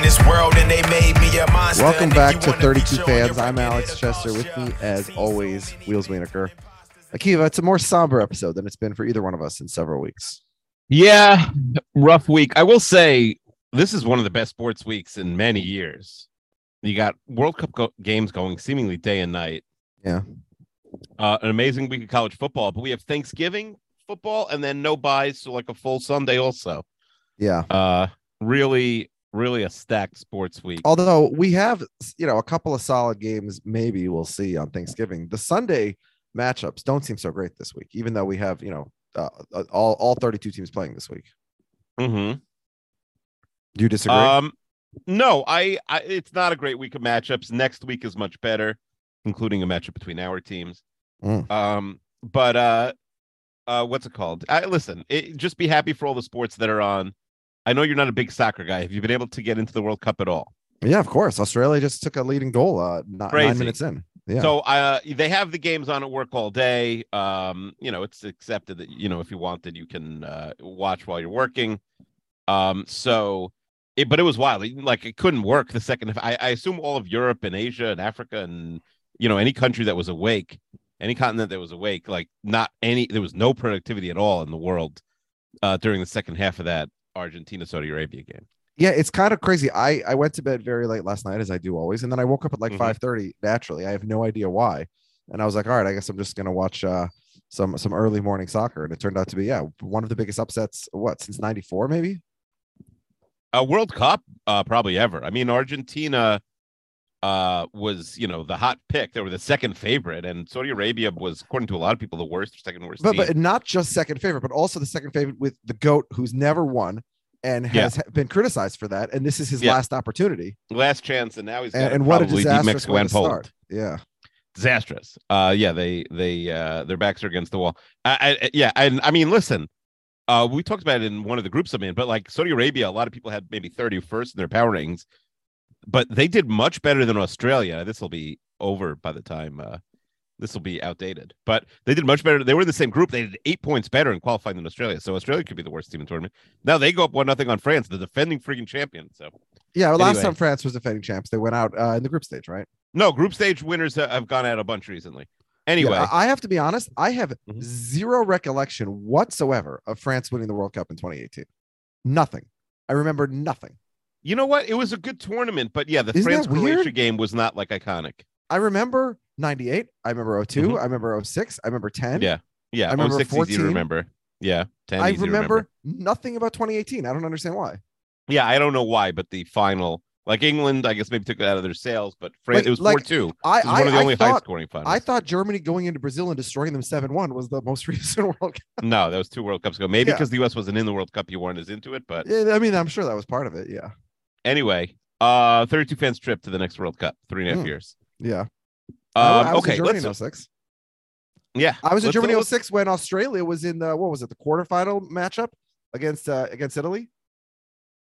In this world and they made me a monster. Welcome back to 32 fans. I'm Alex Chester. With me, as always, Wheels Wienerker. Akiva, it's a more somber episode than it's been for either one of us in several weeks. Yeah, rough week. I will say this is one of the best sports weeks in many years. You got World Cup go- games going seemingly day and night. Yeah. Uh, an amazing week of college football, but we have Thanksgiving football and then no buys, so like a full Sunday also. Yeah. Uh, really, really a stacked sports week. Although we have, you know, a couple of solid games, maybe we'll see on Thanksgiving. The Sunday matchups don't seem so great this week, even though we have, you know, uh, uh, all, all 32 teams playing this week. Mm-hmm. Do you disagree? Um, no, I, I, it's not a great week of matchups. Next week is much better, including a matchup between our teams. Mm. Um, but uh, uh, what's it called? I, listen, it, just be happy for all the sports that are on. I know you're not a big soccer guy. Have you been able to get into the World Cup at all? yeah, of course. Australia just took a leading goal uh, not, nine minutes in. Yeah. So uh, they have the games on at work all day. Um, you know, it's accepted that you know if you wanted, you can uh, watch while you're working. Um, so, it, but it was wild. Like it couldn't work the second. I, I assume all of Europe and Asia and Africa and you know any country that was awake, any continent that was awake, like not any. There was no productivity at all in the world uh, during the second half of that Argentina Saudi Arabia game. yeah it's kind of crazy i i went to bed very late last night as i do always and then i woke up at like Mhm. 5:30 naturally i have no idea why and i was like all right i guess i'm just gonna watch uh some some early morning soccer and it turned out to be yeah one of the biggest upsets what since 94 maybe a World Cup, uh, probably ever. I mean, Argentina uh was you know the hot pick. They were the second favorite and saudi arabia was according to a lot of people the worst or second worst but team. but not just second favorite but also the second favorite with the goat who's never won and Yeah. has been criticized for that and this is his Yeah. last opportunity. Last chance and now he's and, and what a disastrous mexico and poland start. Yeah. Disastrous. Uh yeah they they uh their backs are against the wall. I, I yeah and i mean listen uh we talked about it in one of the groups i'm in but like saudi arabia a lot of people had maybe 31st in their power ratings but they did much better than australia this will be over by the time uh this will be outdated but they did much better they were in the same group they did eight points better in qualifying than australia so australia could be the worst team in the tournament now they go up one nothing on france the defending freaking champion so yeah well, last Anyway. time france was defending champs they went out uh, in the group stage right no group stage winners have gone out a bunch recently anyway Yeah, I have to be honest. I have Mhm. zero recollection whatsoever of France winning the World Cup in 2018. Nothing. I remember nothing. You know what? It was a good tournament, but yeah, the Isn't France Croatia game was not like iconic. I remember 98. I remember 2 Mhm. I remember 06. I remember 10. Yeah. Yeah, I remember 06 easy remember. Yeah, 10 I to remember, nothing about 2018. I don't understand why. Yeah, I don't know why, but the final, like England, I guess maybe took it out of their sails, but France, it was like, 4 2. I was one of the I only high thought scoring finals. I thought Germany going into Brazil and destroying them 7-1 was the most recent World Cup. no, that was two World Cups ago. Maybe Yeah. because the US wasn't in the World Cup, you weren't as into it. But Yeah, I mean, I'm sure that was part of it. Yeah. Anyway, uh 32 fans trip to the next World Cup, three and a half Hmm. years. Yeah. Um, I was okay, in Germany let's, in 06. yeah, I was in Germany let's- 06 when Australia was in the what was it, the quarterfinal matchup against uh against Italy.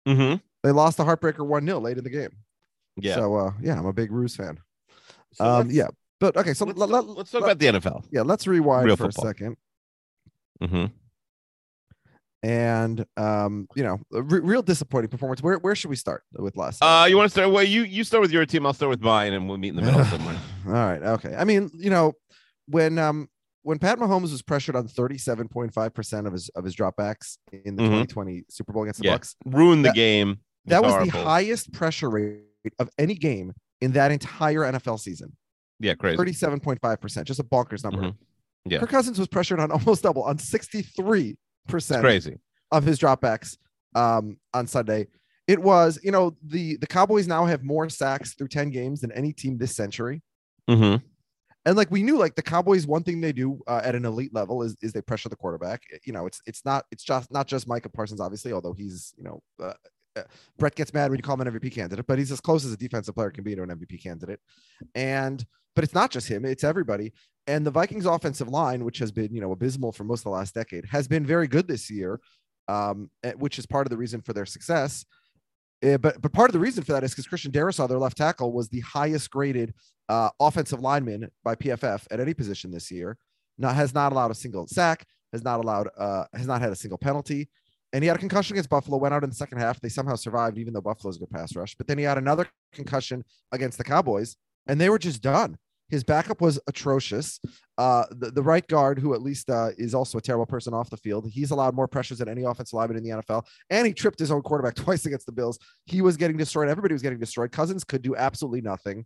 Mm-hmm. They lost the heartbreaker 1-0 late in the game. Yeah. So uh yeah, I'm a big Roos fan. So um yeah. But okay, so let's, let, let's talk let- about the NFL. yeah, let's rewind real for football. a second. hmm and um, you know, re- real disappointing performance. Where where should we start with last? Uh, you want to start? Well, you you start with your team. I'll start with mine, and we'll meet in the middle somewhere. All right, okay. I mean, you know, when um when Pat Mahomes was pressured on 37.5% of his of his dropbacks in the Mhm. 2020 Super Bowl against the Yeah. Bucs, Ruin the That- game. that was Horrible. the highest pressure rate of any game in that entire NFL season. Yeah, crazy. 37.5%, just a bonkers number. Mhm. Yeah. Kirk Cousins was pressured on almost double on 63% It's crazy. of his dropbacks um, on Sunday. It was, you know, the the Cowboys now have more sacks through 10 games than any team this century. Mm-hmm. And like we knew, like the Cowboys, one thing they do uh, at an elite level is is they pressure the quarterback. You know, it's it's not it's just not just Micah Parsons, obviously, although he's you know. Uh, uh, Brett gets mad when you call him an MVP candidate, but he's as close as a defensive player can be to an MVP candidate. And but it's not just him; it's everybody. And the Vikings' offensive line, which has been you know abysmal for most of the last decade, has been very good this year, um, eh, which is part of the reason for their success. Uh, but but part of the reason for that is because Christian Darrisaw, their left tackle, was the highest graded uh, offensive lineman by PFF at any position this year. Not has not allowed a single sack, has not allowed uh, has not had a single penalty, and he had a concussion against Buffalo. Went out in the second half. They somehow survived, even though Buffalo's a good pass rush. But then he had another concussion against the Cowboys, and they were just done. His backup was atrocious. Uh, the, the right guard, who at least uh, is also a terrible person off the field, he's allowed more pressures than any offensive lineman in the NFL, and he tripped his own quarterback twice against the Bills. He was getting destroyed. Everybody was getting destroyed. Cousins could do absolutely nothing,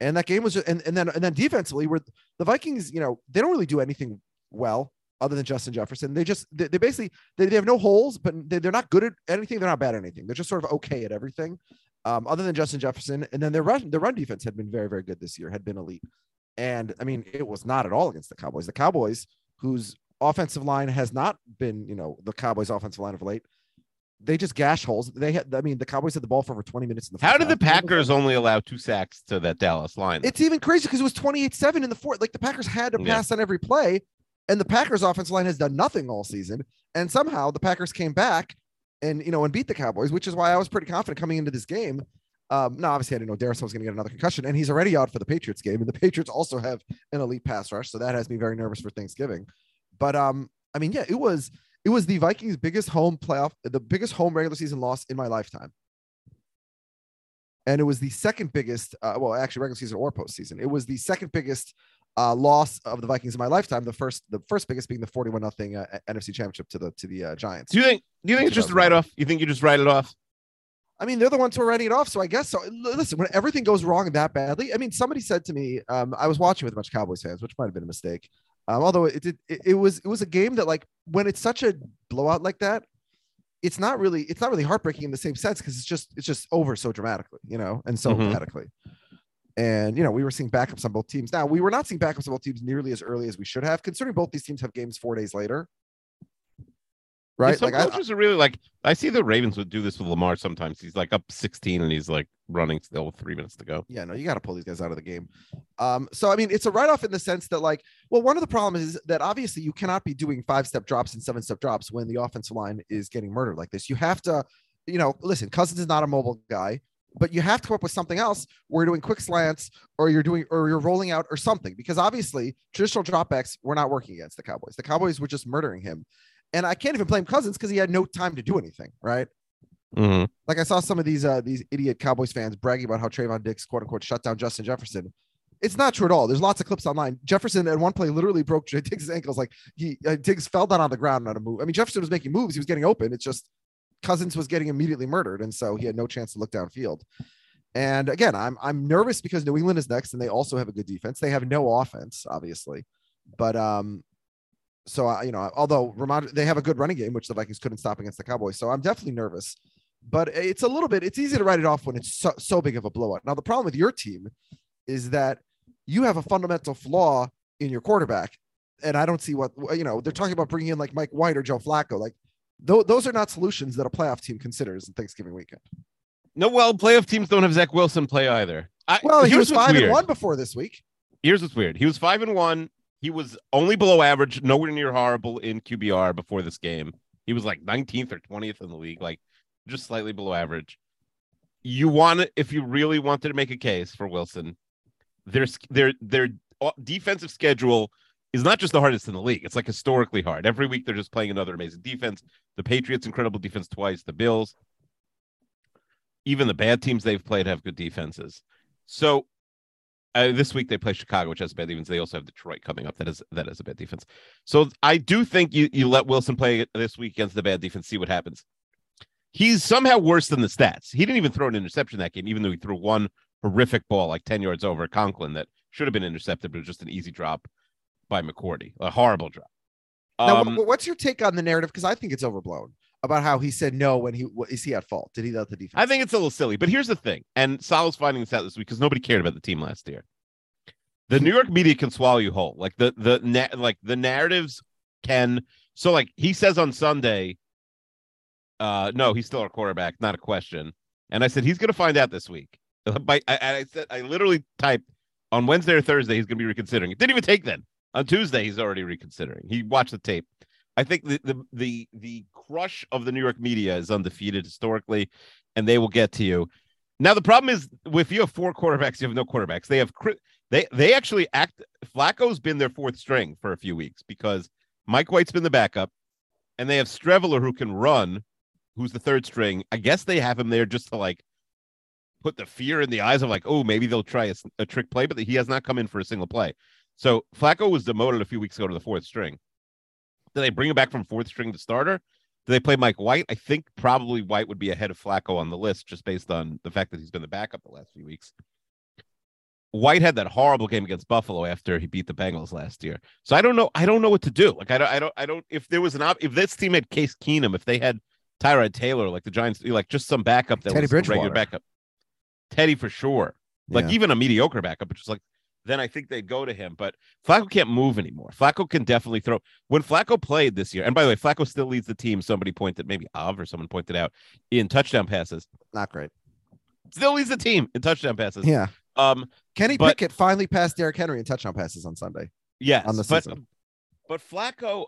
and that game was just and, and then and then defensively, where the Vikings, you know, they don't really do anything well other than Justin Jefferson. They just they, they basically they, they have no holes, but they, they're not good at anything. They're not bad at anything. They're just sort of okay at everything, um, other than Justin Jefferson. And then their run their run defense had been very very good this year. Had been elite, and I mean it was not at all against the Cowboys. The Cowboys, whose offensive line has not been you know the Cowboys offensive line of late. They just gash holes. They had, I mean, the Cowboys had the ball for over 20 minutes in the How did the. Packers only allow two sacks to that Dallas line? It's even crazy because it was 28-7 in the fourth. Like the Packers had to Yeah. pass on every play, and the Packers offensive line has done nothing all season. And somehow the Packers came back and you know and beat the Cowboys, which is why I was pretty confident coming into this game. Um, now obviously I didn't know Darius was going to get another concussion, and he's already out for the Patriots game. And the Patriots also have an elite pass rush, so that has me very nervous for Thanksgiving. But um, I mean, yeah, it was it was the Vikings' biggest home playoff, the biggest home regular season loss in my lifetime. And it was the second biggest, uh, well, actually regular season or postseason. It was the second biggest uh, loss of the Vikings in my lifetime. The first, the first biggest being the forty-one nothing uh, NFC Championship to the to the uh, Giants. do you think? Do you think it's just a write off? You think you just write it off? I mean, they're the ones who are writing it off. So I guess so. Listen, when everything goes wrong that badly, I mean, somebody said to me, um, I was watching with a bunch of Cowboys fans, which might have been a mistake. Um, although it did, it, it was it was a game that like when it's such a blowout like that, it's not really it's not really heartbreaking in the same sense because it's just it's just over so dramatically, you know, and so Mhm. dramatically. And you know, we were seeing backups on both teams. Now we were not seeing backups on both teams nearly as early as we should have, considering both these teams have games four days later. Right? Some Like I, coaches are really like. I see the Ravens would do this with Lamar sometimes. He's like up 16 and he's like running still with three minutes to go. yeah, no, you got to pull these guys out of the game. Um, so I mean, it's a write-off in the sense that, like, well, one of the problems is that obviously you cannot be doing five-step drops and seven-step drops when the offensive line is getting murdered like this. You have to, you know, listen, Cousins is not a mobile guy, but you have to come up with something else where you're doing quick slants or you're doing or you're rolling out or something because obviously traditional dropbacks were not working against the Cowboys. The Cowboys were just murdering him. And I can't even blame Cousins because he had no time to do anything, right? Mhm. like I saw some of these uh these idiot Cowboys fans bragging about how Trevon Diggs quote unquote shut down Justin Jefferson. It's not true at all. There's lots of clips online. Jefferson at one play literally broke Diggs' ankles. Like he uh, Diggs fell down on the ground on a move. I mean Jefferson was making moves. He was getting open. It's just Cousins was getting immediately murdered, and so he had no chance to look downfield. And again, I'm I'm nervous because New England is next, and they also have a good defense. They have no offense, obviously, but um, so I, you know, although Rhamondre, they have a good running game, which the Vikings couldn't stop against the Cowboys. So I'm definitely nervous but it's a little bit it's easy to write it off when it's so, so big of a blowout now the problem with your team is that you have a fundamental flaw in your quarterback and i don't see what you know they're talking about bringing in like mike white or joe flacco like th- those are not solutions that a playoff team considers in thanksgiving weekend No, well, playoff teams don't have Zach Wilson play either. I, well he was five weird. and one before this week Here's what's weird. He was five and one. He was only below average, nowhere near horrible in QBR before this game. He was like 19th or 20th in the league, like just slightly below average. You want to, if you really wanted to make a case for Wilson, their their their uh, defensive schedule is not just the hardest in the league. It's like historically hard. Every week they're just playing another amazing defense. The Patriots incredible defense twice. The Bills, even the bad teams they've played have good defenses. So uh, this week they play Chicago, which has a bad defense. They also have Detroit coming up. That is that is a bad defense. So I do think you you let Wilson play this week against the bad defense, see what happens. He's somehow worse than the stats. He didn't even throw an interception that game, even though he threw one horrific ball like 10 yards over Conklin that should have been intercepted, but it was just an easy drop by McCourty. A horrible drop. Um, wh- what's your take on the narrative? Because I think it's overblown about how he said no when he is he at fault? Did he let the defense? I think it's a little silly, but here's the thing, and Sal's finding this out this week because nobody cared about the team last year. The New York media can swallow you whole. Like the the na- like the narratives can. So like he says on Sunday, uh, no, he's still our quarterback, not a question. And I said he's going to find out this week. By I, I said I literally typed on Wednesday or Thursday he's going to be reconsidering. It didn't even take then. On Tuesday he's already reconsidering. He watched the tape. I think the the the the crush of the New York media is undefeated historically, and they will get to you. Now the problem is if you have four quarterbacks, you have no quarterbacks. They have they they actually act. Flacco's been their fourth string for a few weeks because Mike White's been the backup, and they have Streveler who can run, who's the third string. I guess they have him there just to like put the fear in the eyes of like, oh, maybe they'll try a trick play, but he has not come in for a single play. So Flacco was demoted a few weeks ago to the fourth string. Did they bring him back from fourth string to starter? Do they play Mike White? I think probably White would be ahead of Flacco on the list just based on the fact that he's been the backup the last few weeks. White had that horrible game against Buffalo after he beat the Bengals last year. So I don't know. I don't know what to do. Like I don't. I don't. I don't. If there was an op, if this team had Case Keenum, if they had Tyrod Taylor, like the Giants, like just some backup that Teddy was a regular backup. Teddy for sure. Like Yeah. even a mediocre backup, which is like then I think they'd go to him. But Flacco can't move anymore. Flacco can definitely throw. When Flacco played this year, and by the way, Flacco still leads the team. Somebody pointed, maybe Av or someone pointed out in touchdown passes. not great. Still leads the team in touchdown passes. Yeah, Um. Kenny But- Pickett finally passed Derrick Henry in touchdown passes on Sunday. Yes. On the but season. but Flacco,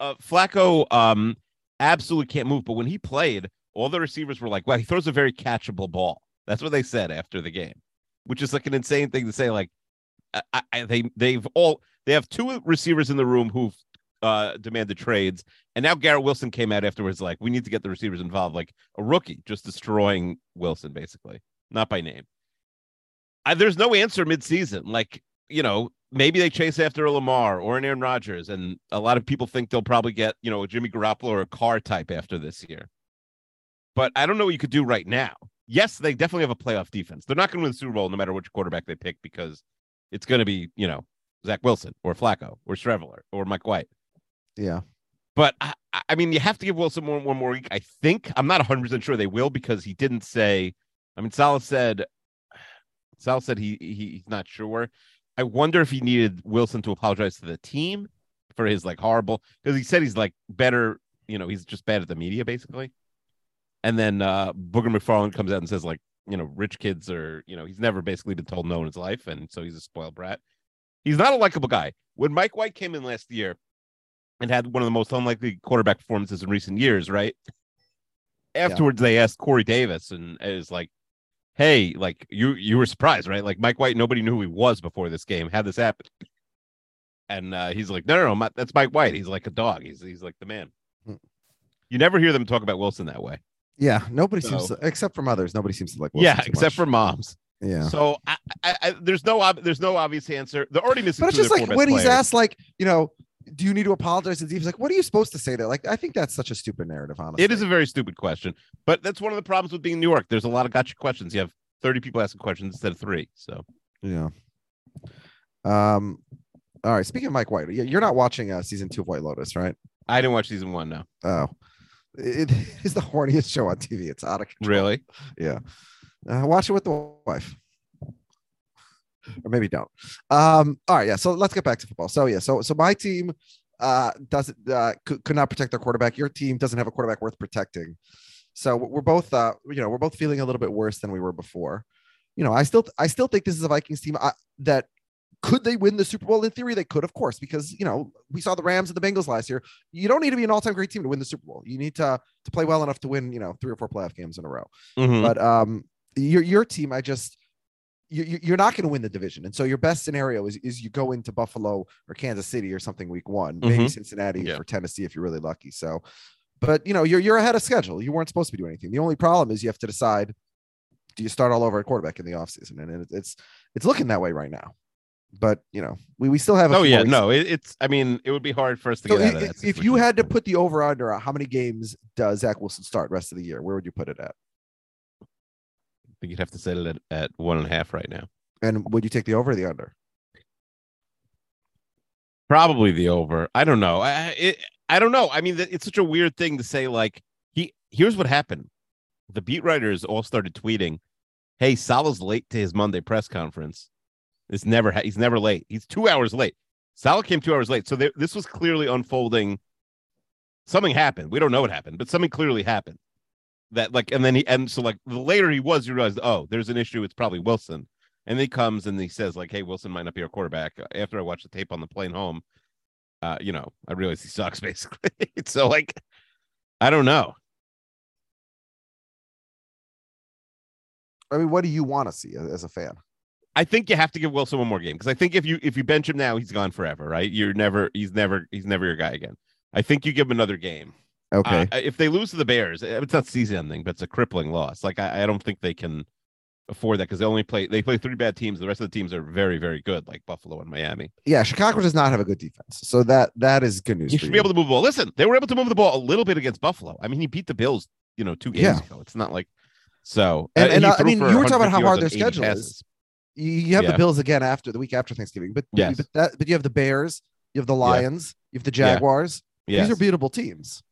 uh, Flacco, um, absolutely can't move. But when he played, all the receivers were like, "Wow, he throws a very catchable ball." That's what they said after the game, which is like an insane thing to say. Like, I, I, they they've all they have two receivers in the room who've uh, demanded trades, and now Garrett Wilson came out afterwards like, "We need to get the receivers involved." Like a rookie just destroying Wilson, basically, not by name. I, there's no answer midseason. Like, you know, maybe they chase after a Lamar or an Aaron Rodgers, and a lot of people think they'll probably get, you know, a Jimmy Garoppolo or a Carr type after this year. But I don't know what you could do right now. Yes, they definitely have a playoff defense. They're not going to win the Super Bowl no matter which quarterback they pick because it's going to be, you know, Zach Wilson or Flacco or Streveler or Mike White. Yeah, But I, I- mean, you have to give Wilson one, one more week. I think I'm not 100 percent sure they will because he didn't say. I mean, Salah said, Salah said he, he he's not sure. I wonder if he needed Wilson to apologize to the team for his like horrible because he said he's like better. You know, he's just bad at the media basically. And then uh Booger McFarland comes out and says like, you know, rich kids are, you know, he's never basically been told no in his life, and so he's a spoiled brat. He's not a likable guy. When Mike White came in last year, and had one of the most unlikely quarterback performances in recent years, right? Afterwards, they asked Corey Davis, and it was like, "Hey, like you you were surprised, right? Like Mike White, nobody knew who he was before this game. Had this happen?" And uh, he's like, "No, no, no, my- that's Mike White. He's like a dog. He's he's like the man." Hmm. You never hear them talk about Wilson that way. Yeah. Nobody seems to, except from others. Nobody seems to like. Yeah, except much. for moms. yeah. So I, I, I, there's no ob- there's no obvious answer. They're already missing. But it's just like when he's players. asked, like, you know, do you need to apologize to defense? Like, what are you supposed to say there? Like, I think that's such a stupid narrative, honestly. It is a very stupid question, but that's one of the problems with being in New York. There's a lot of gotcha questions. You have 30 people asking questions instead of three. So Yeah. Um. All right. Speaking of Mike White, you're not watching uh, season two of White Lotus, right? I didn't watch season one No. Oh, it is the horniest show on TV. It's out of control. Really? Yeah. Uh, watch it with the wife. Or maybe don't. Um, all right, yeah. So let's get back to football. So yeah, so so my team uh doesn't uh could, could not protect their quarterback. Your team doesn't have a quarterback worth protecting. So we're both uh you know, we're both feeling a little bit worse than we were before. You know, I still I still think this is a Vikings team uh, that could they win the Super Bowl? In theory, they could, of course, because you know we saw the Rams and the Bengals last year. You don't need to be an all-time great team to win the Super Bowl. You need to to play well enough to win, you know, three or four playoff games in a row Mhm. but um your your team i just you, you're not going to win the division. And so your best scenario is, is you go into Buffalo or Kansas City or something week one, maybe Mhm. Cincinnati Yeah. for Tennessee if you're really lucky. So, but you know, you're, you're ahead of schedule. You weren't supposed to be doing anything. The only problem is you have to decide, do you start all over at quarterback in the offseason? And it's, it's looking that way right now. But you know, we, we still have. a Oh yeah, weeks. no, it, it's. I mean, it would be hard for us to So get i- out of that. if you had to put the over under, how many games does Zach Wilson start rest of the year? Where would you put it at? I think you'd have to set it at, at one and a half right now. And would you take the over or the under? Probably the over. I don't know. I I- it, I don't know. I mean, it's such a weird thing to say. Like he, here's what happened. The beat writers all started tweeting, "Hey, Salah's late to his Monday press conference. It's never. Ha- he's never late. He's two hours late. Salah came two hours late. So there, this was clearly unfolding. Something happened. We don't know what happened, but something clearly happened. That like, and then he, and so like the later he was, you realize, oh, there's an issue. It's probably Wilson. And he comes and he says, like, hey, Wilson might not be our quarterback. After I watched the tape on the plane home, uh, you know, I realize he sucks basically. so like, I don't know. I mean, what do you want to see as a fan? I think you have to give Wilson one more game because I think if you if you bench him now, he's gone forever, right? You're never he's never he's never your guy again. I think you give him another game. Okay. Uh, if they lose to the Bears, uh, it's not season ending, but it's a crippling loss. Like I, I don't think they can afford that because they only play they play three bad teams. The rest of the teams are very very good, like Buffalo and Miami. yeah, Chicago does not have a good defense, so that that is good news. You should be able to move the ball. Listen, they were able to move the ball a little bit against Buffalo. I mean, he beat the Bills, you know, two games Yeah. ago. It's not like so. And- uh, and, he uh, I mean, you were talking about how hard their on 80 schedule is. You, you have Yeah. the Bills again after the week after Thanksgiving, but Yes. but that but you have the Bears, you have the Lions, you have the Jaguars. Yes. These are beatable teams.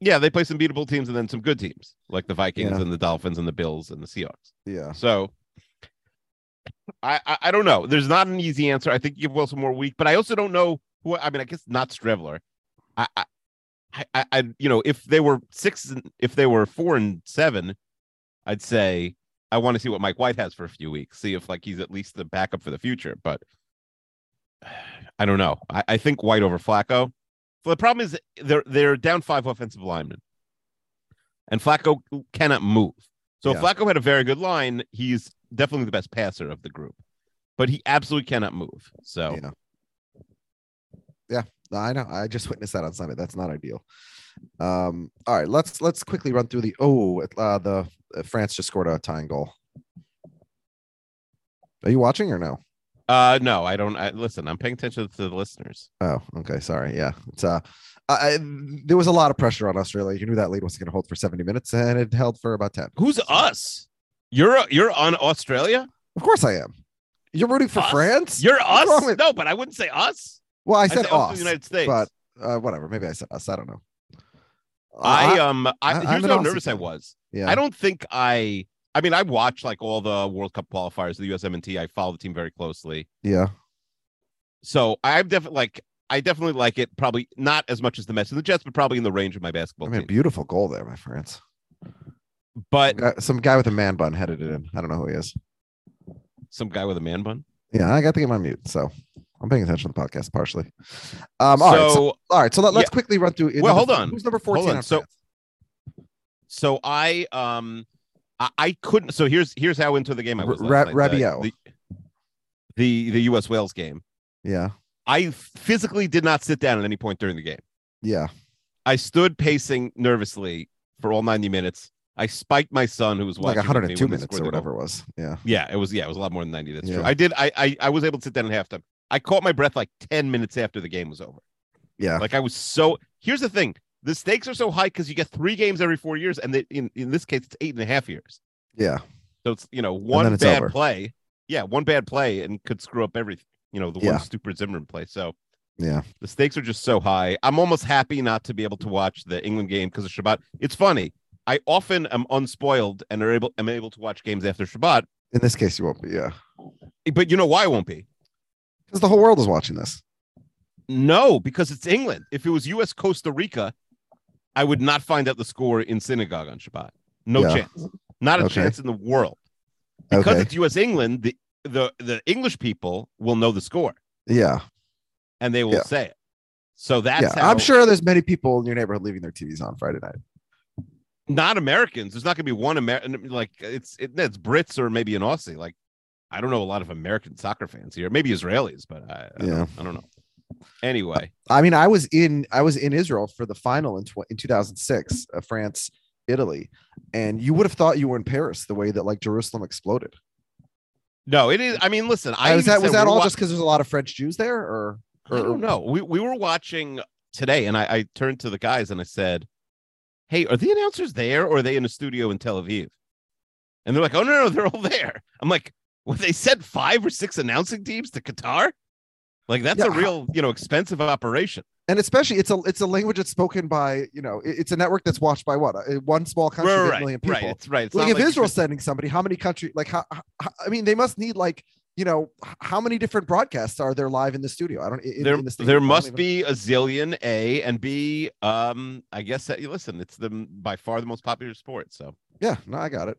yeah, they play some beatable teams and then some good teams like the Vikings Yeah. and the Dolphins and the Bills and the Seahawks. Yeah. So I, I I don't know. There's not an easy answer. I think you give Wilson more week, but I also don't know who. I mean, I guess not Streveler. I I, I, I- I you know if they were six, and if they were four and seven, I'd say I want to see what Mike White has for a few weeks, see if like he's at least the backup for the future. But I don't know. I, I think White over Flacco. So the problem is they're they're down five offensive linemen, and Flacco cannot move. So if Yeah. Flacco had a very good line, he's definitely the best passer of the group, but he absolutely cannot move. So Yeah. Yeah, I know. I just witnessed that on Sunday. That's not ideal. Um, all right, let's let's quickly run through the oh uh, the uh, France just scored a tying goal. Are you watching or no? uh no, I don't. I, listen, I'm paying attention to the listeners. Oh, okay. Sorry. Yeah, it's uh, I, I, there was a lot of pressure on Australia. You knew that lead was going to hold for 70 minutes, and it held for about 10. Who's us? You're you're on Australia. Of course, I am. You're rooting for Us? France. You're What's us. with- No, but I wouldn't say us. Well, I I'd said us us, the United States. but uh, whatever. Maybe I said us. I don't know. I um I, I- I'm here's how nervous I was. yeah. I don't think I. I mean, I watch like all the World Cup qualifiers, of the USMNT. I follow the team very closely, Yeah. so I'm definitely like I definitely like it. Probably not as much as the Mets and the Jets, but probably in the range of my basketball I mean, team. beautiful goal there, my friends. But Guy- Some guy with a man bun headed it in. I don't know who he is. some guy with a man bun. Yeah, I got to get my mute, so I'm paying attention to the podcast partially. Um, all right, so, so all right, so let, us yeah. quickly run through. Well, number hold on. Who's number 14 on. on So- so I um I, I couldn't. So here's here's how into the game I was. Ra- Rabiot. the, the the U.S. Wales game. Yeah, I physically did not sit down at any point during the game. yeah, I stood pacing nervously for all 90 minutes. I spiked my son, who was like watching me 102 when minutes or whatever it was. Yeah, Yeah, it was. Yeah, it was a lot more than 90. That's true. I did. I, I I was able to sit down at halftime. I caught my breath like 10 minutes after the game was over. yeah, Like I was so. Here's the thing: the stakes are so high because you get three games every four years, and they, in in this case, it's eight and a half years. yeah, So it's you know one bad over. play. Yeah, one bad play and could screw up everything. You know the Yeah. one stupid Zimmerman play. So yeah. the stakes are just so high. I'm almost happy not to be able to watch the England game because of Shabbat. It's funny. I often am unspoiled and are able am able to watch games after Shabbat. In this case, you won't be. Yeah, But you know why I won't be? Because the whole world is watching this. No, because it's England. If it was U.S. Costa Rica, I would not find out the score in synagogue on Shabbat. No Yeah. chance. Not a Okay. chance in the world. Because Okay. it's U.S. England, the, the the English people will know the score Yeah, and they will Yeah. say it. So that's yeah. how I'm sure there's many people in your neighborhood leaving their TVs on Friday night. not Americans. There's not going to be one American. Like it's it, it's Brits or maybe an Aussie. Like I don't know a lot of American soccer fans here. Maybe Israelis, but I, I Yeah. don't, I don't know. Anyway, I mean, I was in I was in Israel for the final in tw- in 2006, uh, France Italy, and you would have thought you were in Paris the way that like Jerusalem exploded. no, it is. I mean, listen, I was that was that all wa- just because there's a lot of French Jews there, or I don't know. We we were watching today, and I, I turned to the guys and I said, "Hey, are the announcers there, or are they in a studio in Tel Aviv?" And they're like, "Oh no, no, they're all there." I'm like, "Well, they sent five or six announcing teams to Qatar. Like that's Yeah, a real, you know, expensive operation." and especially it's a it's a language that's spoken by you know it's a network that's watched by what one small country, Right, right, million right. people. It's right. It's like if like Israel's sending somebody, how many country like how, how I mean they must need like you know how many different broadcasts are there live in the studio? I don't. In, there, in the there must even- be a zillion A and B. Um, I guess that you listen. It's the by far the most popular sport. So Yeah, no, I got it.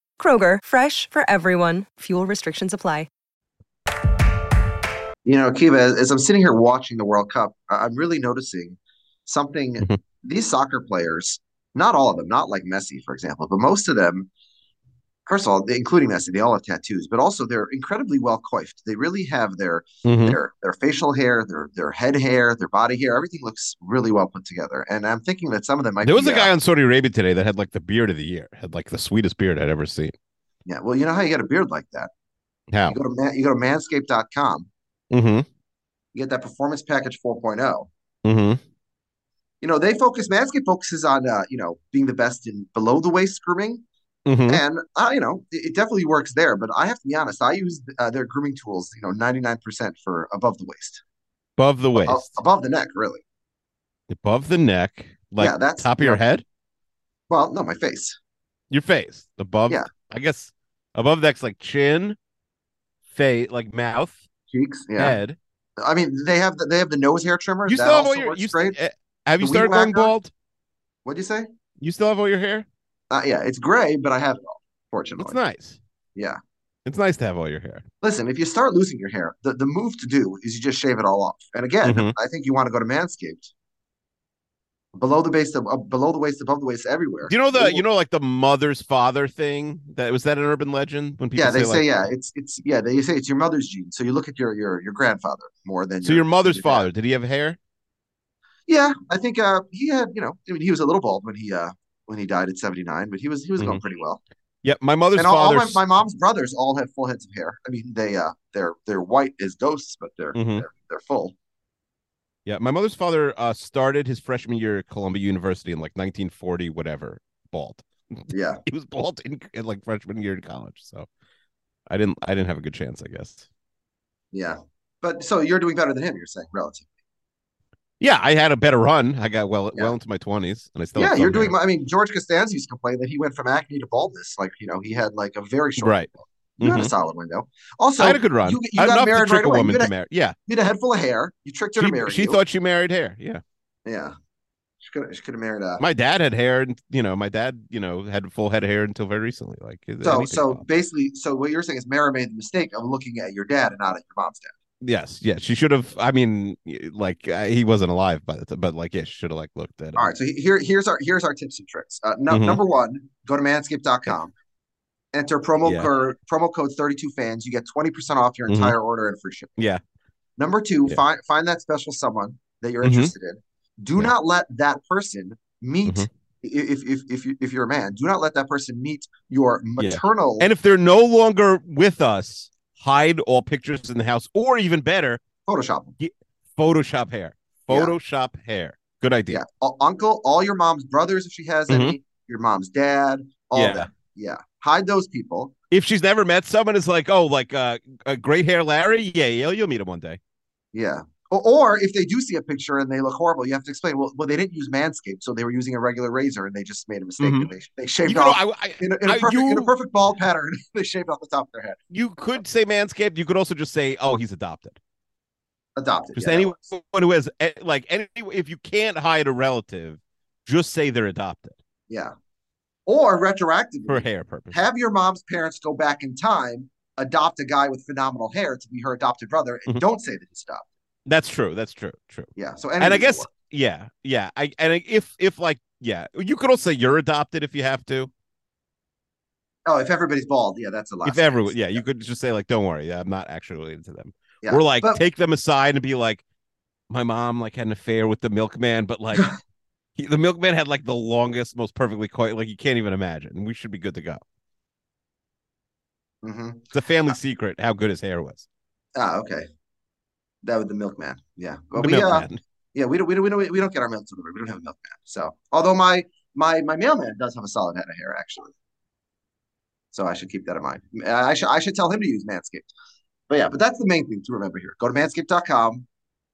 Kroger, fresh for everyone. Fuel restrictions apply. You know, Kiva, as, as I'm sitting here watching the World Cup, I- I'm really noticing something. Mhm. These soccer players, not all of them, not like Messi, for example, but most of them, first of all, including Messi, they all have tattoos, but also they're incredibly well coiffed. They really have their Mhm. their their facial hair, their their head hair, their body hair, everything looks really well put together. And I'm thinking that some of them might there was be, a guy uh, on Saudi Arabia today that had like the beard of the year, had like the sweetest beard I'd ever seen. yeah, well, you know how you get a beard like that? How? You go to man, you go to manscaped.com, Mm-hmm. you get that performance package 4.0. Mm-hmm. you know they focus manscaped focuses on uh, you know being the best in below the waist grooming Mm-hmm. and uh, you know it, it definitely works there but i have to be honest i use uh, their grooming tools you know 99% for above the waist Above the waist, Above, above the neck really above the neck, like Yeah, that's- top of your head, well no my face your face, above. Yeah. I guess above neck's like chin, face, like mouth, cheeks yeah head. i mean they have the, they have the nose hair trimmer You still have all your. You eh, have you The started going bald? what'd you say You still have all your hair? Uh, yeah it's gray but i have it all fortunately It's nice. yeah It's nice to have all your hair. listen if you start losing your hair the, the move to do is you just shave it all off and again Mhm. i think you want to go to manscaped below the base of, uh, below the waist above the waist everywhere you know the you know like the mother's father thing? That was that an urban legend when people yeah, they say, like, yeah, it's it's yeah, they say it's your mother's gene. So you look at your your your grandfather more than So your mother's your dad. father, did he have hair? Yeah, I think uh he had, you know, I mean he was a little bald when he uh when he died at 79, but he was he was going pretty well. Yeah, my mother's and all, all my, my mom's brothers all have full heads of hair. I mean, they uh they're they're white as ghosts, but they're Mhm. they're, they're full. Yeah, my mother's father uh, started his freshman year at Columbia University in like 1940, whatever, bald. Yeah. He was bald in, in like freshman year in college, so I didn't I didn't have a good chance, I guess. Yeah. But so you're doing better than him, you're saying, relative. Yeah, I had a better run. I got well Yeah. well into my 20s, and I still yeah, you're doing. I mean, George Costanza used to complain that he went from acne to baldness. Like, you know, he had like a very short right. window. You had a Mhm. solid window. Also, I had a good run. You, you got married to right a away. woman You to had, a. Yeah, you had a head full of hair. You tricked her to she, marry she you. thought she married hair. Yeah, Yeah. She could she could have married uh my dad had hair, and you know, my dad, you know, had full head of hair until very recently. Like so so basically so what you're saying is Mara made the mistake of looking at your dad and not at your mom's dad. Yes, yeah, she should have. I mean, like uh, he wasn't alive, but but like yeah, she should have like looked at. Him. All right, so here here's our here's our tips and tricks. Uh, no, Mhm. Number one, go to manscaped.com. Enter promo Yeah. code promo code 32 fans. You get 20% off your Mhm. entire order and free shipping. Yeah, Number two, Yeah. find find that special someone that you're Mhm. interested in. Do Yeah. not let that person meet Mhm. if if if you if you're a man, do not let that person meet your Yeah. maternal and if they're no longer with us, hide all pictures in the house, or even better, Photoshop. them. Photoshop hair. Photoshop hair. Good idea. Yeah. All- uncle, all your mom's brothers, if she has any, your mom's dad, all Mm-hmm. Yeah. that. Yeah. Hide those people. If she's never met someone, it's like, oh, like uh, a great hair Larry. Yeah, yeah, you'll meet him one day. Yeah. Or, if they do see a picture and they look horrible, you have to explain. Well, well, they didn't use Manscaped, so they were using a regular razor, and they just made a mistake. Mhm. They they shaved You know, off I, I, in, a, in, a perfect, in a perfect ball pattern. they shaved off the top of their head. you could say Manscaped. You could also just say, oh, he's adopted. Adopted. Just yeah, anyone who has eh, like any if you can't hide a relative, just say they're adopted Yeah. Or retroactively, for hair purposes. have your mom's parents go back in time, adopt a guy with phenomenal hair to be her adopted brother, and Mhm. don't say that he's adopted. That's true. That's true. True. Yeah. So and I guess yeah, yeah. I and if if like yeah, you could also say you're adopted if you have to. oh, if everybody's bald, yeah, that's a lot. if everyone, yeah, you could just say like, don't worry, yeah, I'm not actually related to them. yeah. Or like But- take them aside and be like, my mom like had an affair with the milkman, but like he, the milkman had like the longest, most perfectly coiled, like you can't even imagine. We should be good to go. Mhm. It's a family secret how good his hair was. Ah, okay. That was the milkman. Yeah. Well, The we, uh, milkman. yeah, we don't, we don't, we don't, we don't get our milk delivered. We don't have a milkman. So, although my, my, my mailman does have a solid head of hair, actually. So I should keep that in mind. I should, I should tell him to use Manscaped. But yeah, but that's the main thing to remember here. Go to manscaped.com,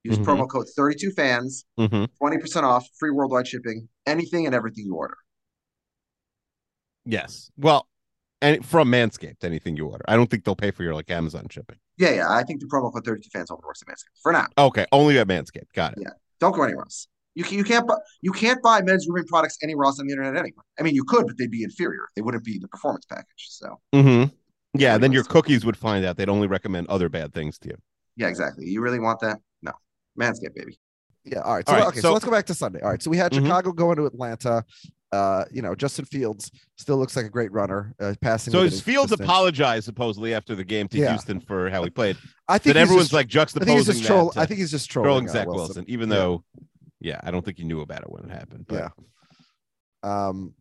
use Mhm. promo code 32fans, hmm 20% off, free worldwide shipping, anything and everything you order. Yes. Well, and from Manscaped, anything you order. I don't think they'll pay for your like Amazon shipping. Yeah, yeah. I think the promo code 32fans only works at Manscaped for now. Okay, only at Manscaped. Got it. Yeah. Don't go anywhere else. You can, you can't buy you can't buy men's grooming products anywhere else on the internet anyway. I mean, you could, but they'd be inferior. They wouldn't be the performance package. So Mm-hmm. Yeah, then your Anyways. cookies would find out they'd only recommend other bad things to you. yeah, exactly. You really want that? No, Manscaped, baby. Yeah. All right. So All right, okay. so- So, let's go back to Sunday. All right. So we had Mhm. Chicago going to Atlanta. Uh, you know, Justin Fields still looks like a great runner. Uh, passing. So his Fields consistent. apologized supposedly after the game to Yeah. Houston for how he played. I think everyone's just- like I think he's juxtaposing just troll. I think he's just trolling, trolling uh, Zach Wilson. even Yeah. though, yeah, I don't think he knew about it when it happened. But Yeah. Um,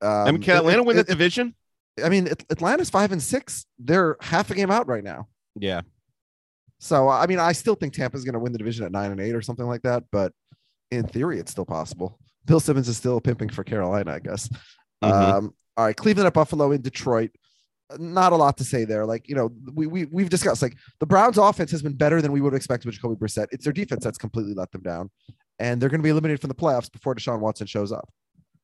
I mean, um, can Atlanta it- win that division? I mean, At- Atlanta's five and six. They're half a game out right now. Yeah. So I mean, I still think Tampa's going to win the division at nine and eight or something like that. But in theory, it's still possible. Bill Simmons is still pimping for Carolina, I guess. Mhm. Um, all right, Cleveland at Buffalo in Detroit. Not a lot to say there. Like you know, we we we've discussed like the Browns' offense has been better than we would have expected with Jacoby Brissett. It's their defense that's completely let them down, and they're going to be eliminated from the playoffs before Deshaun Watson shows up.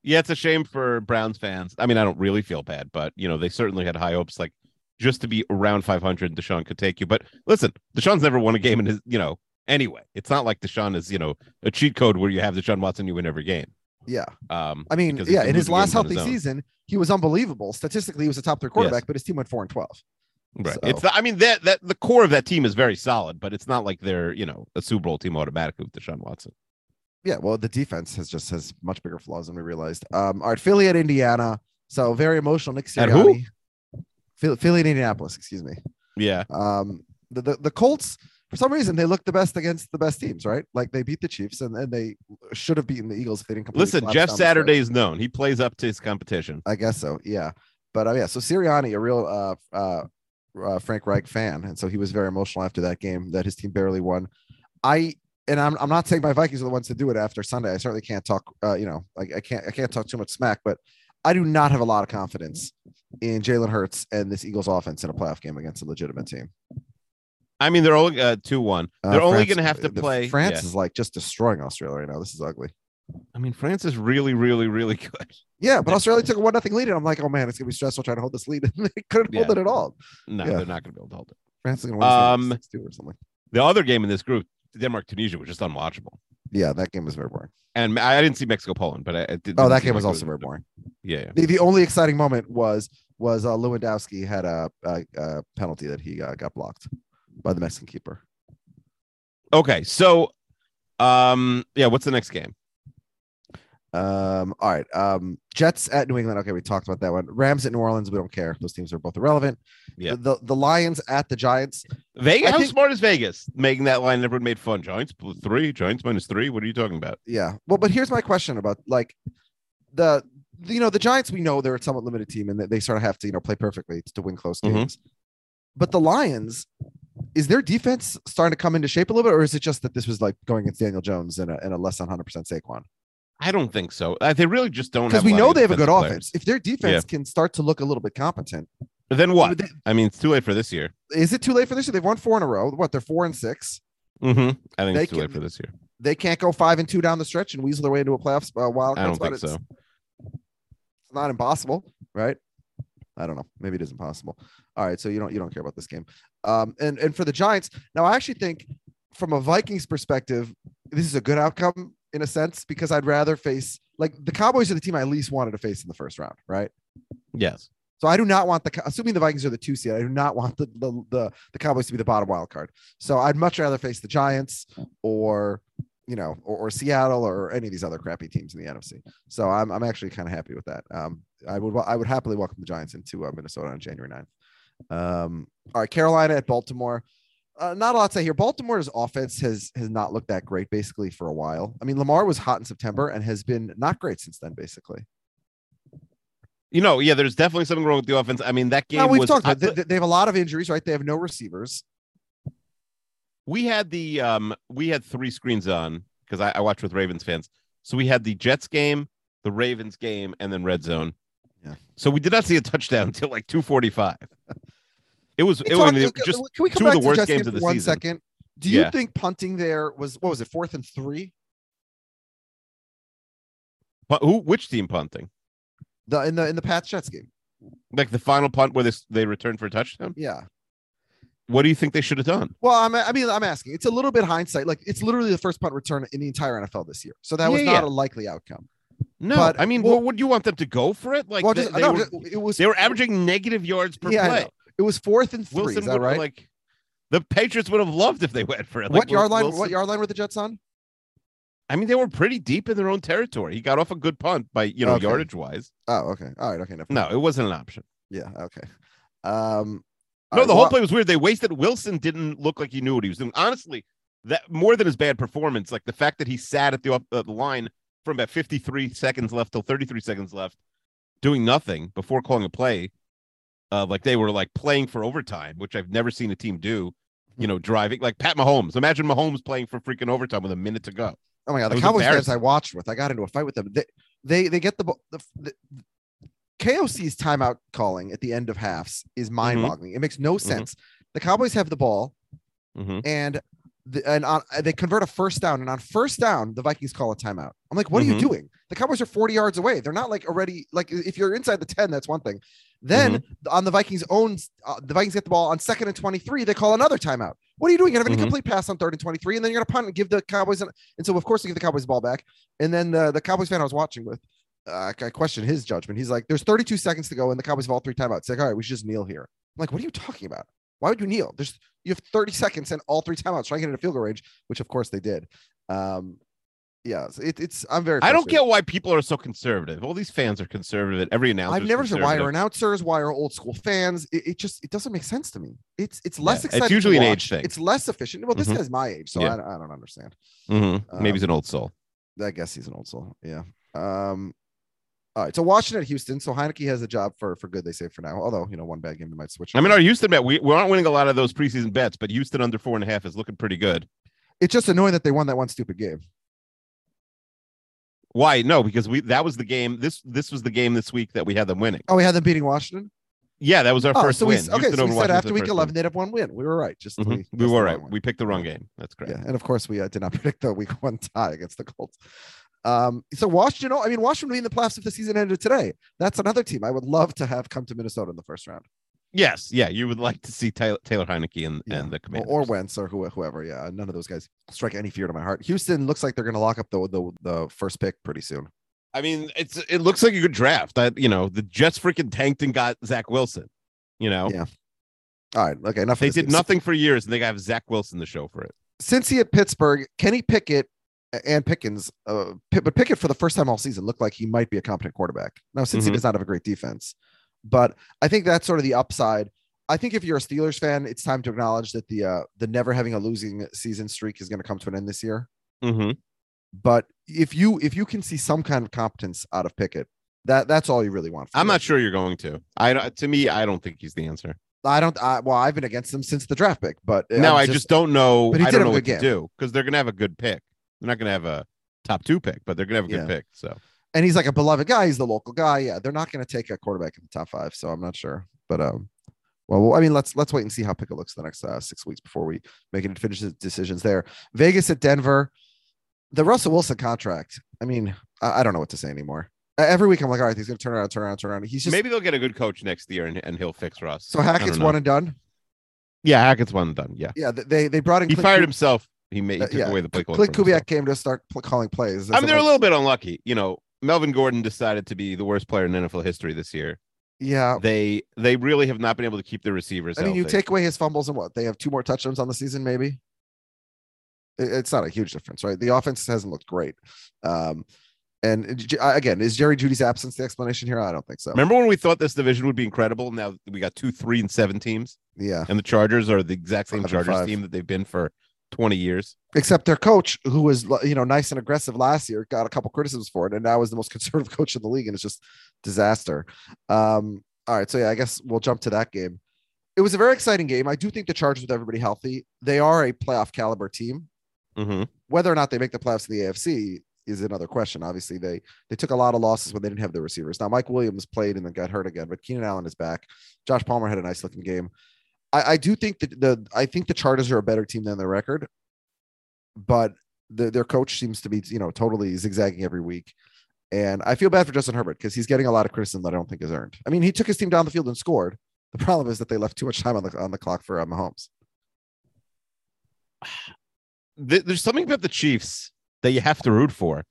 Yeah, it's a shame for Browns fans. I mean, I don't really feel bad, but you know, they certainly had high hopes. Like just to be around 500, Deshaun could take you. But listen, Deshaun's never won a game in his, you know, anyway. It's not like Deshaun is, you know, a cheat code where you have Deshaun Watson, you win every game. Yeah, Um, I mean, yeah, in his last healthy his season, he was unbelievable. Statistically, he was a top three quarterback, but his team went four and twelve. Right. So- It's. I mean that that the core of that team is very solid, but it's not like they're you know a Super Bowl team automatically with Deshaun Watson. Yeah, well, the defense has just has much bigger flaws than we realized. Um, all right, Philly at Indiana. So very emotional. Nick At who? Sirianni. Philly, Philly at Indianapolis, excuse me. Yeah. Um, the, the the Colts, for some reason, they look the best against the best teams, right? Like they beat the Chiefs and, and they should have beaten the Eagles if they didn't Listen, Jeff down the stretch. Saturday is known. He plays up to his competition. I guess so. Yeah. But uh, yeah, so Sirianni, a real uh, uh, uh, Frank Reich fan, and so he was very emotional after that game that his team barely won. I and I'm I'm not saying my Vikings are the ones to do it after Sunday. I certainly can't talk. Uh, you know, like I can't I can't talk too much smack, but I do not have a lot of confidence in Jalen Hurts and this Eagles offense in a playoff game against a legitimate team. I mean, they're only uh, two one. Uh, They're only France- going to have to the- play. France yeah. is like just destroying Australia right now. This is ugly. I mean, France is really, really, really good. Yeah, but Australia took a one nothing lead, and I'm like, oh man, it's gonna be stressful trying to hold this lead. And they couldn't hold it at all. No, Yeah. they're not going to be able to hold it. France is gonna win Um, six two or something. The other game in this group, Denmark Tunisia, was just unwatchable. Yeah, that game was very boring. And I didn't see Mexico Poland, but I, did, Oh, that game was also very boring. Yeah, yeah. The, the only exciting moment was was uh, Lewandowski had a, a, a penalty that he uh, got blocked by the Mexican keeper. Okay, so, um, yeah. What's the next game? Um, all right. Um, Jets at New England. Okay, we talked about that one. Rams at New Orleans. We don't care. Those teams are both irrelevant. Yeah. The the Lions at the Giants. Vegas. How think- smart is Vegas making that line? Everyone made fun. Giants plus three. Giants minus three. What are you talking about? Yeah. Well, but here's my question about like the you know the Giants. We know they're a somewhat limited team and they sort of have to you know play perfectly to win close Mhm. games. but the Lions, is their defense starting to come into shape a little bit, or is it just that this was like going against Daniel Jones and a, and a less than 100 percent Saquon? I don't think so. Uh, they really just don't Because we know they have a good defensive offense. If their defense can start to look a little bit competent, But then what? They- I mean, it's too late for this year. is it too late for this year? They've won four in a row. What? They're four and six. hmm I think They it's too late can- for this year. They can't go five and two down the stretch and weasel their way into a playoffs uh, wild I don't think It's- so. It's not impossible, right? I don't know. Maybe it is impossible. All right, so you don't you don't care about this game. Um, and and for the Giants, now I actually think from a Vikings perspective, this is a good outcome in a sense because I'd rather face like the Cowboys are the team I least wanted to face in the first round, right? Yes. So I do not want the assuming the Vikings are the two seed. I do not want the the the, the Cowboys to be the bottom wild card. So I'd much rather face the Giants or you know or, or Seattle or any of these other crappy teams in the NFC. So I'm I'm actually kind of happy with that. Um, I would I would happily welcome the Giants into uh, Minnesota on January 9th. Um, all right, Carolina at Baltimore. Uh, not a lot to say here. Baltimore's offense has has not looked that great basically for a while. I mean, Lamar was hot in September and has been not great since then. Basically, You know, yeah, there's definitely something wrong with the offense. I mean, that game now we've was. talked I- about. They, they have a lot of injuries, right? They have no receivers. we had the um we had three screens on because I, I watched with Ravens fans. So we had the Jets game, the Ravens game, and then red zone. Yeah. So we did not see a touchdown until like 245. It was it was talk- I mean, just can we come two back of the to worst games of the one season. second? Do you Yeah. think punting there was what was it fourth and three? But who which team punting? The in the in the Pats Jets game. Like the final punt where this they returned for a touchdown? Yeah. What do you think they should have done? Well, I'm, I mean, I'm asking. It's a little bit hindsight. Like it's literally the first punt return in the entire NFL this year. So that was not yeah. a likely outcome. No, But- I mean, well- what would you want them to go for it? Like well, they, just, they no, were, it was they were averaging negative yards per Yeah, play. It was fourth and three. Wilson is that right? like the Patriots would have loved if they went for it. Like, what yard line? Wilson- What yard line were the Jets on? I mean, they were pretty deep in their own territory. He got off a good punt by you know Okay. yardage wise. Oh, okay. All right. Okay. never No, it wasn't an option. Yeah. Okay. Um. No, right, the whole well- play was weird. They wasted. Wilson didn't look like he knew what he was doing. Honestly, that more than his bad performance, like the fact that he sat at the, uh, the line from about 53 seconds left till 33 seconds left, doing nothing before calling a play, uh, like they were like playing for overtime, which I've never seen a team do. You know, driving like Pat Mahomes. Imagine Mahomes playing for freaking overtime with a minute to go. Oh my god, the Cowboys fans. I watched with, I got into a fight with them. They they, they get the, ball- the, the KOC's timeout calling at the end of halves Mm-hmm. is mind-boggling. It makes no sense. The Cowboys have the ball Mhm. and the, and on, they convert a first down, and on first down, the Vikings call a timeout. I'm like, what are Mhm. you doing? The Cowboys are 40 yards away. They're not like already like if you're inside the 10, that's one thing. Then Mm-hmm. on the Vikings' own, uh, the Vikings get the ball on second and 23. They call another timeout. What are you doing? You're having Mhm. a complete pass on third and 23, and then you're gonna punt and give the Cowboys. An, and so of course they give the Cowboys the ball back. And then the, the Cowboys fan I was watching with, uh, I questioned his judgment. He's like, "There's 32 seconds to go, and the Cowboys have all three timeouts." It's like, all right, we should just kneel here. I'm like, what are you talking about? Why would you kneel? There's you have 30 seconds and all three timeouts trying to get into a field goal range, which of course they did. Um, yeah, it, it's I'm very. I don't get why people are so conservative. All these fans are conservative. Every announcer. I've never said why are announcers, why are old school fans? It, it just it doesn't make sense to me. It's it's less Yeah, it's exciting. usually an age thing. It's less efficient. Well, this Mhm. guy's my age, so Yeah. I, I don't understand. Mm-hmm. Maybe he's Um, an old soul. I guess he's an old soul. Yeah. Um. All right. So Washington at Houston. So Heineke has a job for for good. They say for now. Although you know one bad game they might switch. I mean, our Houston bet, we, we aren't winning a lot of those preseason bets, but Houston under four and a half is looking pretty good. it's just annoying that they won that one stupid game. Why? No, because we that was the game. This this was the game this week that we had them winning. Oh, we had them beating Washington. Yeah, that was our Oh, first so we win. okay. Houston So we said after week eleven win. they'd have one win. We were right. Just Mhm. we, we were right. one. We picked the wrong game. That's correct. Yeah, and of course we uh, did not predict the week one tie against the Colts. Um, so Washington, I mean, Washington would be in the playoffs if the season ended today. That's another team I would love to have come to Minnesota in the first round, Yes, yeah, you would like to see Taylor, Taylor Heineke and, Yeah. and the or, Commanders. or Wentz or whoever. Yeah, none of those guys strike any fear to my heart. Houston looks like they're going to lock up the, the the first pick pretty soon. I mean, it's it looks like a good draft. That you know, the Jets freaking tanked and got Zach Wilson. You know, Yeah. All right, okay, enough. they did game. nothing for years, and they got Zach Wilson to show for it. Since he at Pittsburgh, Kenny Pickett and Pickens, uh, but Pickett for the first time all season looked like he might be a competent quarterback. Now, since he Mhm. does not have a great defense, but I think that's sort of the upside. I think if you're a Steelers fan, it's time to acknowledge that the uh, the never having a losing season streak is going to come to an end this year. Mm-hmm. But if you if you can see some kind of competence out of Pickett, that that's all you really want. I'm not sure you're going to. I to me, I don't think he's the answer. I don't. I, well, I've been against them since the draft pick, but now I'm I just, don't know. but he I did don't know what to do because they're gonna have a good pick. They're not gonna have a top two pick, but they're gonna have a good Yeah. pick. So and he's like a beloved guy. He's the local guy. Yeah, they're not going to take a quarterback in the top five, so I'm not sure. But um, well, I mean, let's let's wait and see how Pickett looks the next uh, six weeks before we make any definitive decisions there. Vegas at Denver, the Russell Wilson contract. I mean, I, I don't know what to say anymore. Uh, Every week I'm like, all right, he's going to turn around, turn around, turn around. He's just maybe they'll get a good coach next year and, and he'll fix Russ. so Hackett's one and done. Yeah, Hackett's one and done. Yeah, Yeah, they they brought in he Clint fired himself. He made he uh, took yeah, away the play calling. Kubiak came to start pl- calling plays. I mean, they're a little bit unlucky. You know, Melvin Gordon decided to be the worst player in NFL history this year. yeah. They they really have not been able to keep their receivers. I mean, you take away his fumbles and what? They have two more touchdowns on the season, maybe. It- It's not a huge difference, right? The offense hasn't looked great. Um, and again, is Jerry Jeudy's absence the explanation here? I don't think so. Remember when we thought this division would be incredible? Now we got two, three, and seven teams, Yeah. and the Chargers are the exact same Chargers five. team that they've been for twenty years. Except their coach, who was you know nice and aggressive last year, got a couple criticisms for it, and now is the most conservative coach in the league, and it's just disaster. Um, all right, so yeah, I guess we'll jump to that game. It was a very exciting game. I do think the Chargers, with everybody healthy, they are a playoff caliber team. Mm-hmm. whether or not they make the playoffs in the AFC is another question. Obviously, they they took a lot of losses when they didn't have their receivers. Now, Mike Williams played and then got hurt again, but Keenan Allen is back. Josh Palmer had a nice looking game. I, I do think that the I think the Chargers are a better team than their record, but the, their coach seems to be you know totally zigzagging every week. And I feel bad for Justin Herbert because he's getting a lot of criticism that I don't think is earned. I mean, he took his team down the field and scored. The problem is that they left too much time on the on the clock for uh, Mahomes. Th- There's something about the Chiefs that you have to root for.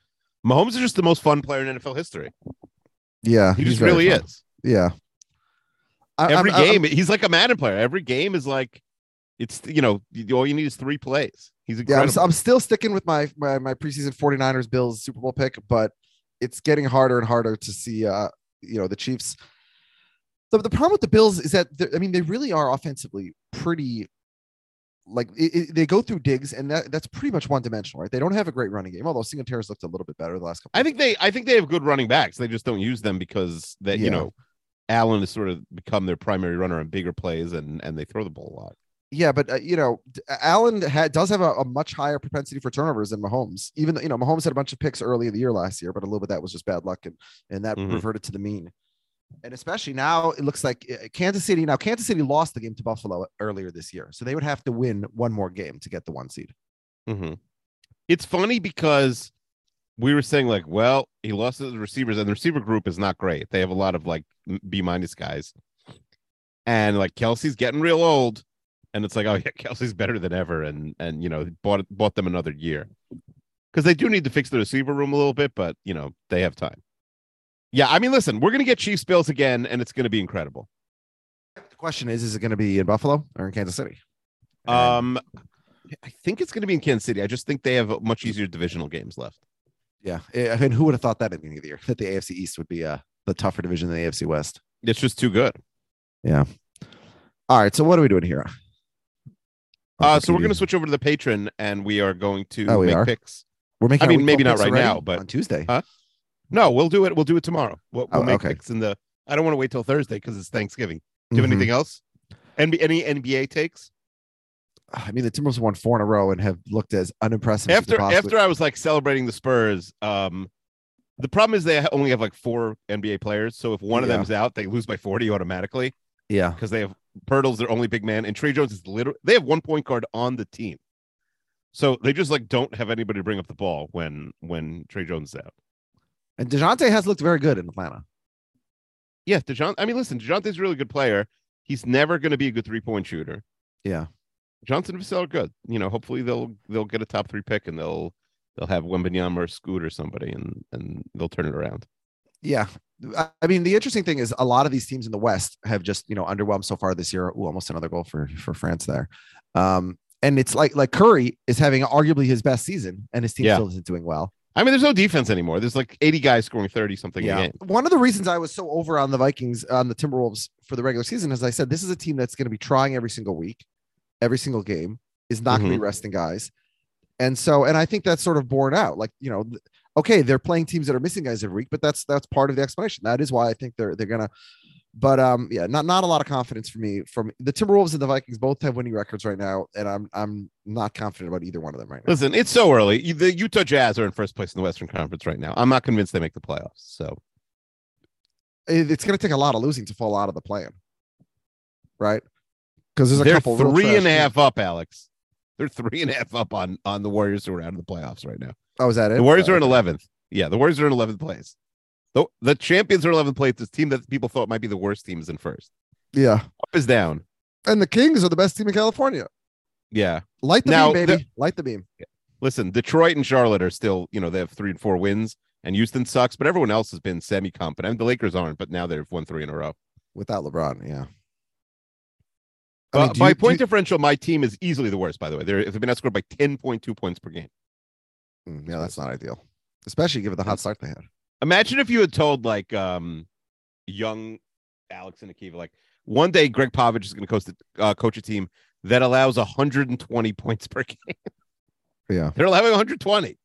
Mahomes is just the most fun player in NFL history. Yeah, He just really fun. is. Yeah. I- Every I'm- I'm- game, he's like a Madden player. Every game is like, it's you know, all you need is three plays. He's incredible. Yeah, I'm. I'm still sticking with my, my my preseason 49ers Bills Super Bowl pick, but it's getting harder and harder to see uh you know the Chiefs. The, the problem with the Bills is that I mean they really are offensively pretty like it, it- they go through Diggs and that, that's pretty much one dimensional, right? They don't have a great running game, although Singletary's looked a little bit better the last couple. I think they, I think they have good running backs. They just don't use them because that Yeah. you know, Allen has sort of become their primary runner on bigger plays, and and they throw the ball a lot. Yeah, but uh, you know, Allen had, does have a, a much higher propensity for turnovers than Mahomes. Even though you know Mahomes had a bunch of picks early in the year last year, but a little bit of that was just bad luck, and and that Mhm. reverted to the mean. And especially now, it looks like uh, Kansas City. Now, Kansas City lost the game to Buffalo earlier this year, so they would have to win one more game to get the one seed. hmm It's funny because we were saying like, well, he lost his receivers, and the receiver group is not great. They have a lot of like B minus guys, and like Kelce's getting real old, and it's like, oh yeah, Kelce's better than ever, and and you know bought bought them another year because they do need to fix the receiver room a little bit, but you know they have time. Yeah, I mean, listen, we're gonna get Chiefs Bills again, and it's gonna be incredible. The question is, is it going to be in Buffalo or in Kansas City? Um, I think it's gonna be in Kansas City. I just think they have much easier divisional games left. Yeah, I mean, who would have thought that at the beginning of the year that the AFC East would be uh, the tougher division than the AFC West? It's just too good. Yeah. All right, so what are we doing here? Uh, so we're going to switch over to the patron, and we are going to Oh, we make are? picks. We're making. I mean, maybe not right already now, but on Tuesday. Huh? No, we'll do it. We'll do it tomorrow. We'll, we'll Oh, make okay. picks in the. I don't want to wait till Thursday because it's Thanksgiving. Do you have Mhm. anything else? NB, any NBA takes? I mean, the Timberwolves won four in a row and have looked as unimpressive. After possibly- after I was like celebrating the Spurs, um, the problem is they only have like four NBA players. So if one of Yeah. them's out, they lose by forty automatically yeah, because they have Poeltl's their only big man, and Tre Jones is literally they have one point guard on the team. So they just like don't have anybody to bring up the ball when when Tre Jones is out. and Dejounte has looked very good in Atlanta. Yeah, Dejounte. I mean, listen, Dejounte's a really good player. He's never going to be a good three point shooter. Yeah, Johnson and Vassell are good. You know, hopefully they'll they'll get a top three pick and they'll they'll have Wembanyama or Scoot or somebody and and they'll turn it around. yeah. I- mean, the interesting thing is a lot of these teams in the West have just you know underwhelmed so far this year. Ooh, almost another goal for for France there. Um, and it's like like Curry is having arguably his best season, and his team Yeah. still isn't doing well. I mean, there's no defense anymore. There's like 80 guys scoring 30 something a Yeah. game. One of the reasons I was so over on the Vikings on the Timberwolves for the regular season as I said this is a team that's going to be trying every single week, every single game is not going to be resting guys. And so, and I think that's sort of borne out. Like, you know, okay, they're playing teams that are missing guys every week, but that's that's part of the explanation. That is why I think they're they're gonna But um, yeah, not not a lot of confidence for me from the Timberwolves and the Vikings. Both have winning records right now, and I'm I'm not confident about either one of them right now. Listen, it's so early. The Utah Jazz are in first place in the Western Conference right now. I'm not convinced they make the playoffs. So It's going to take a lot of losing to fall out of the plan, right? Because there's a they're couple three and a half up, Alex. They're three and a half up on on the Warriors who are out of the playoffs right now. Oh, is that it? The Warriors are in 11th. Yeah, the Warriors are in 11th place. The, the champions are 11th place. This team that people thought might be the worst team is in first. Yeah, Up is down. and the Kings are the best team in California. Yeah. Light the Now, beam, baby. the- Light the beam. Listen, Detroit and Charlotte are still, you know, they have three and four wins, and Houston sucks, but everyone else has been semi competent. the Lakers aren't, but now they've won three in a row. Without LeBron, yeah. I Uh, mean, do by you- point you- differential, my team is easily the worst, by the way. They're, they've been outscored by 10.2 points per game. Mm, yeah, that's not ideal, especially given the hot start they had. Imagine if you had told like um young Alex and Akiva, like one day Gregg Popovich is going to coach, the- uh, coach a team that allows 120 points per game. Yeah. They're allowing 120.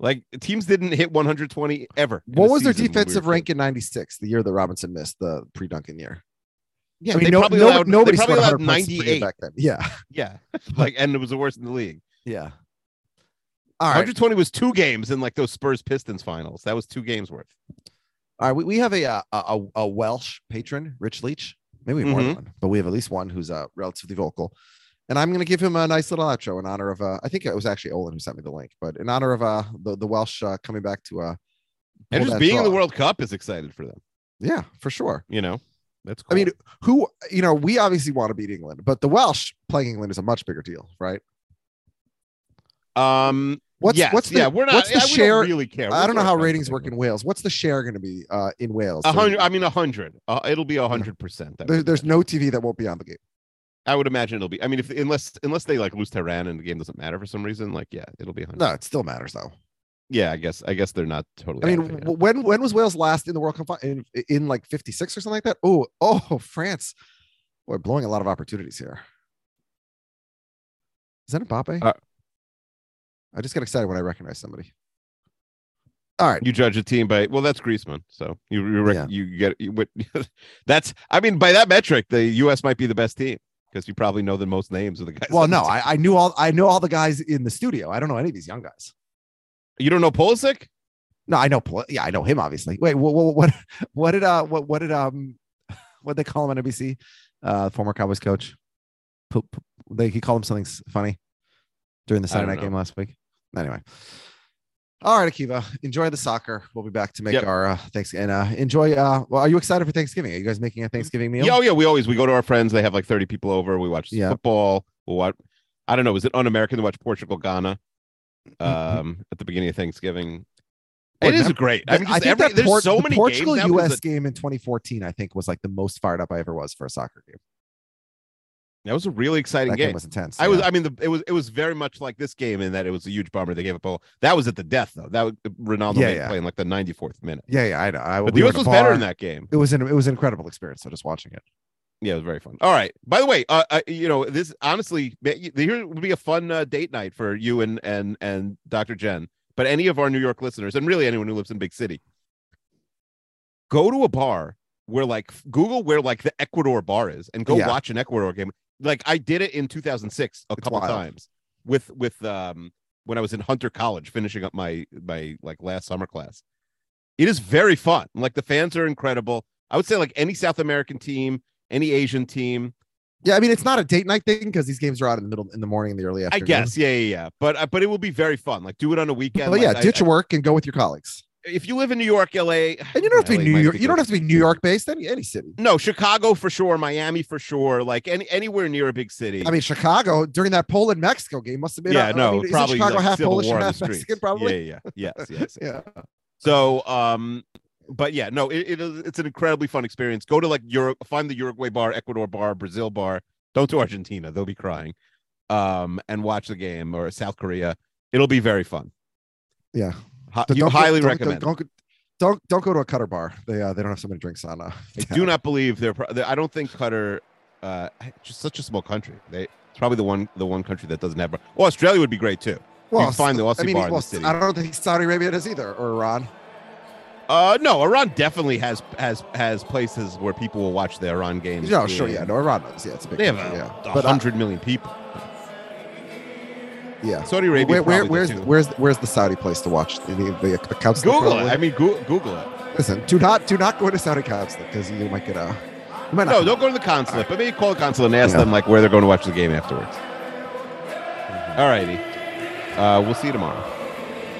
Like teams didn't hit 120 ever. What was their we defensive were rank in '96, the year that Robinson missed the pre-Duncan year? Yeah, I mean, they no, probably no- allowed, nobody probably allowed 100 points per game 98. back then. Yeah, Yeah, like and it was the worst in the league. yeah. All right, 120 was two games in like those Spurs Pistons finals. That was two games worth. all right. We, we have a, uh, a a a Welsh patron, Rich Leach. Maybe we have more than Mhm. one, but we have at least one who's uh, relatively vocal. And I'm going to give him a nice little outro in honor of. Uh, I think it was actually Olin who sent me the link, but in honor of uh, the the Welsh uh, coming back to uh, And just being in the. World Cup is excited for them. Yeah, for sure. You know, that's. I mean, who you know, we obviously want to beat England, but the Welsh playing England is a much bigger deal, right? um, What's yes, what's the, yeah, we're not. what's the yeah, share? really care. I We're don't know how ratings work in Wales. What's the share going to be uh, in Wales? them. A So hundred. I mean, a hundred. Uh, it'll be a hundred percent. There, there's imagine. no TV that won't be on the game. I would imagine it'll be. I mean, if unless unless they like lose Tehran and the game doesn't matter for some reason, like yeah, it'll be a hundred. No, it still matters though. Yeah, I guess. I guess they're not totally. I mean, out of it yet. w- when when was Wales last in the World Cup in, in like '56 or something like that? Oh, oh, France, we're blowing a lot of opportunities here. Is that Mbappe? Uh, I just get excited when I recognize somebody. All right, you judge a team by well, that's Griezmann. So you you, rec- Yeah. you get you, what that's. I mean, by that metric, the U.S. might be the best team because you probably know the most names of the guys. well, no. I, I knew all I know all the guys in the studio. I don't know any of these young guys. You don't know Pulisic. No, I know. Pol- Yeah, I know him. Obviously. Wait, what? What? What, what did? Uh, what? What did? Um, what they call him on NBC? Uh, former Cowboys coach. P- p- they he called him something funny during the I Saturday don't night game last week. Anyway. All right, Akiva. Enjoy the soccer. We'll be back to make Yep. our uh, thanks and uh, enjoy. Uh, well, are you excited for Thanksgiving? Are you guys making a Thanksgiving meal? Yeah, oh yeah. We always we go to our friends. They have like thirty people over. We watch Yeah. football. We'll watch. I don't know. Is it un-American to watch Portugal Ghana? Mm-hmm. Um, at the beginning of Thanksgiving. It is great. I mean, just think every, that there's Port- so the many Portugal games US the- game in 2014. I think was like the most fired up I ever was for a soccer game. That was a really exciting That game. game was intense. I was. I mean, the, it was. It was very much like this game in that it was a huge bummer they gave up. A, that was at the death though. That was, Ronaldo Yeah, yeah. playing like the 94th minute. yeah, yeah. I know. I, But we the US a was better in that game. It was an it was an incredible experience. So just watching it. Yeah, it was very fun. All right. By the way, uh, uh, you know, this honestly, here would be a fun uh, date night for you and and and Dr. Jen. But any of our New York listeners, and really anyone who lives in big city, go to a bar where like Google where like the Ecuador bar is, and go Yeah. watch an Ecuador game. Like I did it in 2006 a It's couple wild. times with with um when I was in Hunter College finishing up my my like last summer class. It is very fun. Like the fans are incredible. I would say like any South American team, any Asian team. Yeah, I mean it's not a date night thing because these games are out in the middle in the morning and the early afternoon. I guess, yeah, yeah, yeah. But uh, but it will be very fun. Like do it on a weekend. But like, yeah, I- ditch I- work and go with your colleagues. if you live in New York, LA, And you don't have to be New York. be You don't have to be New York based. Any any city. No, Chicago for sure, Miami for sure. Like any anywhere near a big city. I mean, Chicago during that Poland Mexico game must have been. yeah, I no, mean, probably Chicago like half Polish and half. Mexican, probably. Yeah, yeah, yes, yes. Yeah. So, um, but yeah, no, it. It's an incredibly fun experience. Go to like Europe, find the Uruguay bar, Ecuador bar, Brazil bar. Don't do Argentina; they'll be crying. Um, and watch the game or South Korea. It'll be very fun. Yeah. Hi- you don't go- highly recommend. Don't, don't don't don't go to a Qatar bar. They uh, they don't have so many drinks on. Uh, I do not believe they're. pro- I don't think Qatar. Uh, just such a small country. They it's probably the one the one country that doesn't have. bar- Well, Australia would be great too. you can find the Aussie I mean, bar in well, the city. I don't think Saudi Arabia does either, or Iran. Uh, no, Iran definitely has has has places where people will watch the Iran games. No, sure, yeah, no, Iran knows. Yeah, it's a big They have country, a, yeah. But, uh, hundred million people. Yeah, Saudi Arabia Where, where, where's the where's where's the Saudi place to watch the, the, the consulate? Google it. I mean, Google, Google it. listen, do not do not go to Saudi consulate because you might get a. You might No, don't go to the consulate, but maybe call the consulate and ask Yeah. them like where they're going to watch the game afterwards. All righty. Uh, we'll see you tomorrow.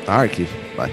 All right, Keith. Bye.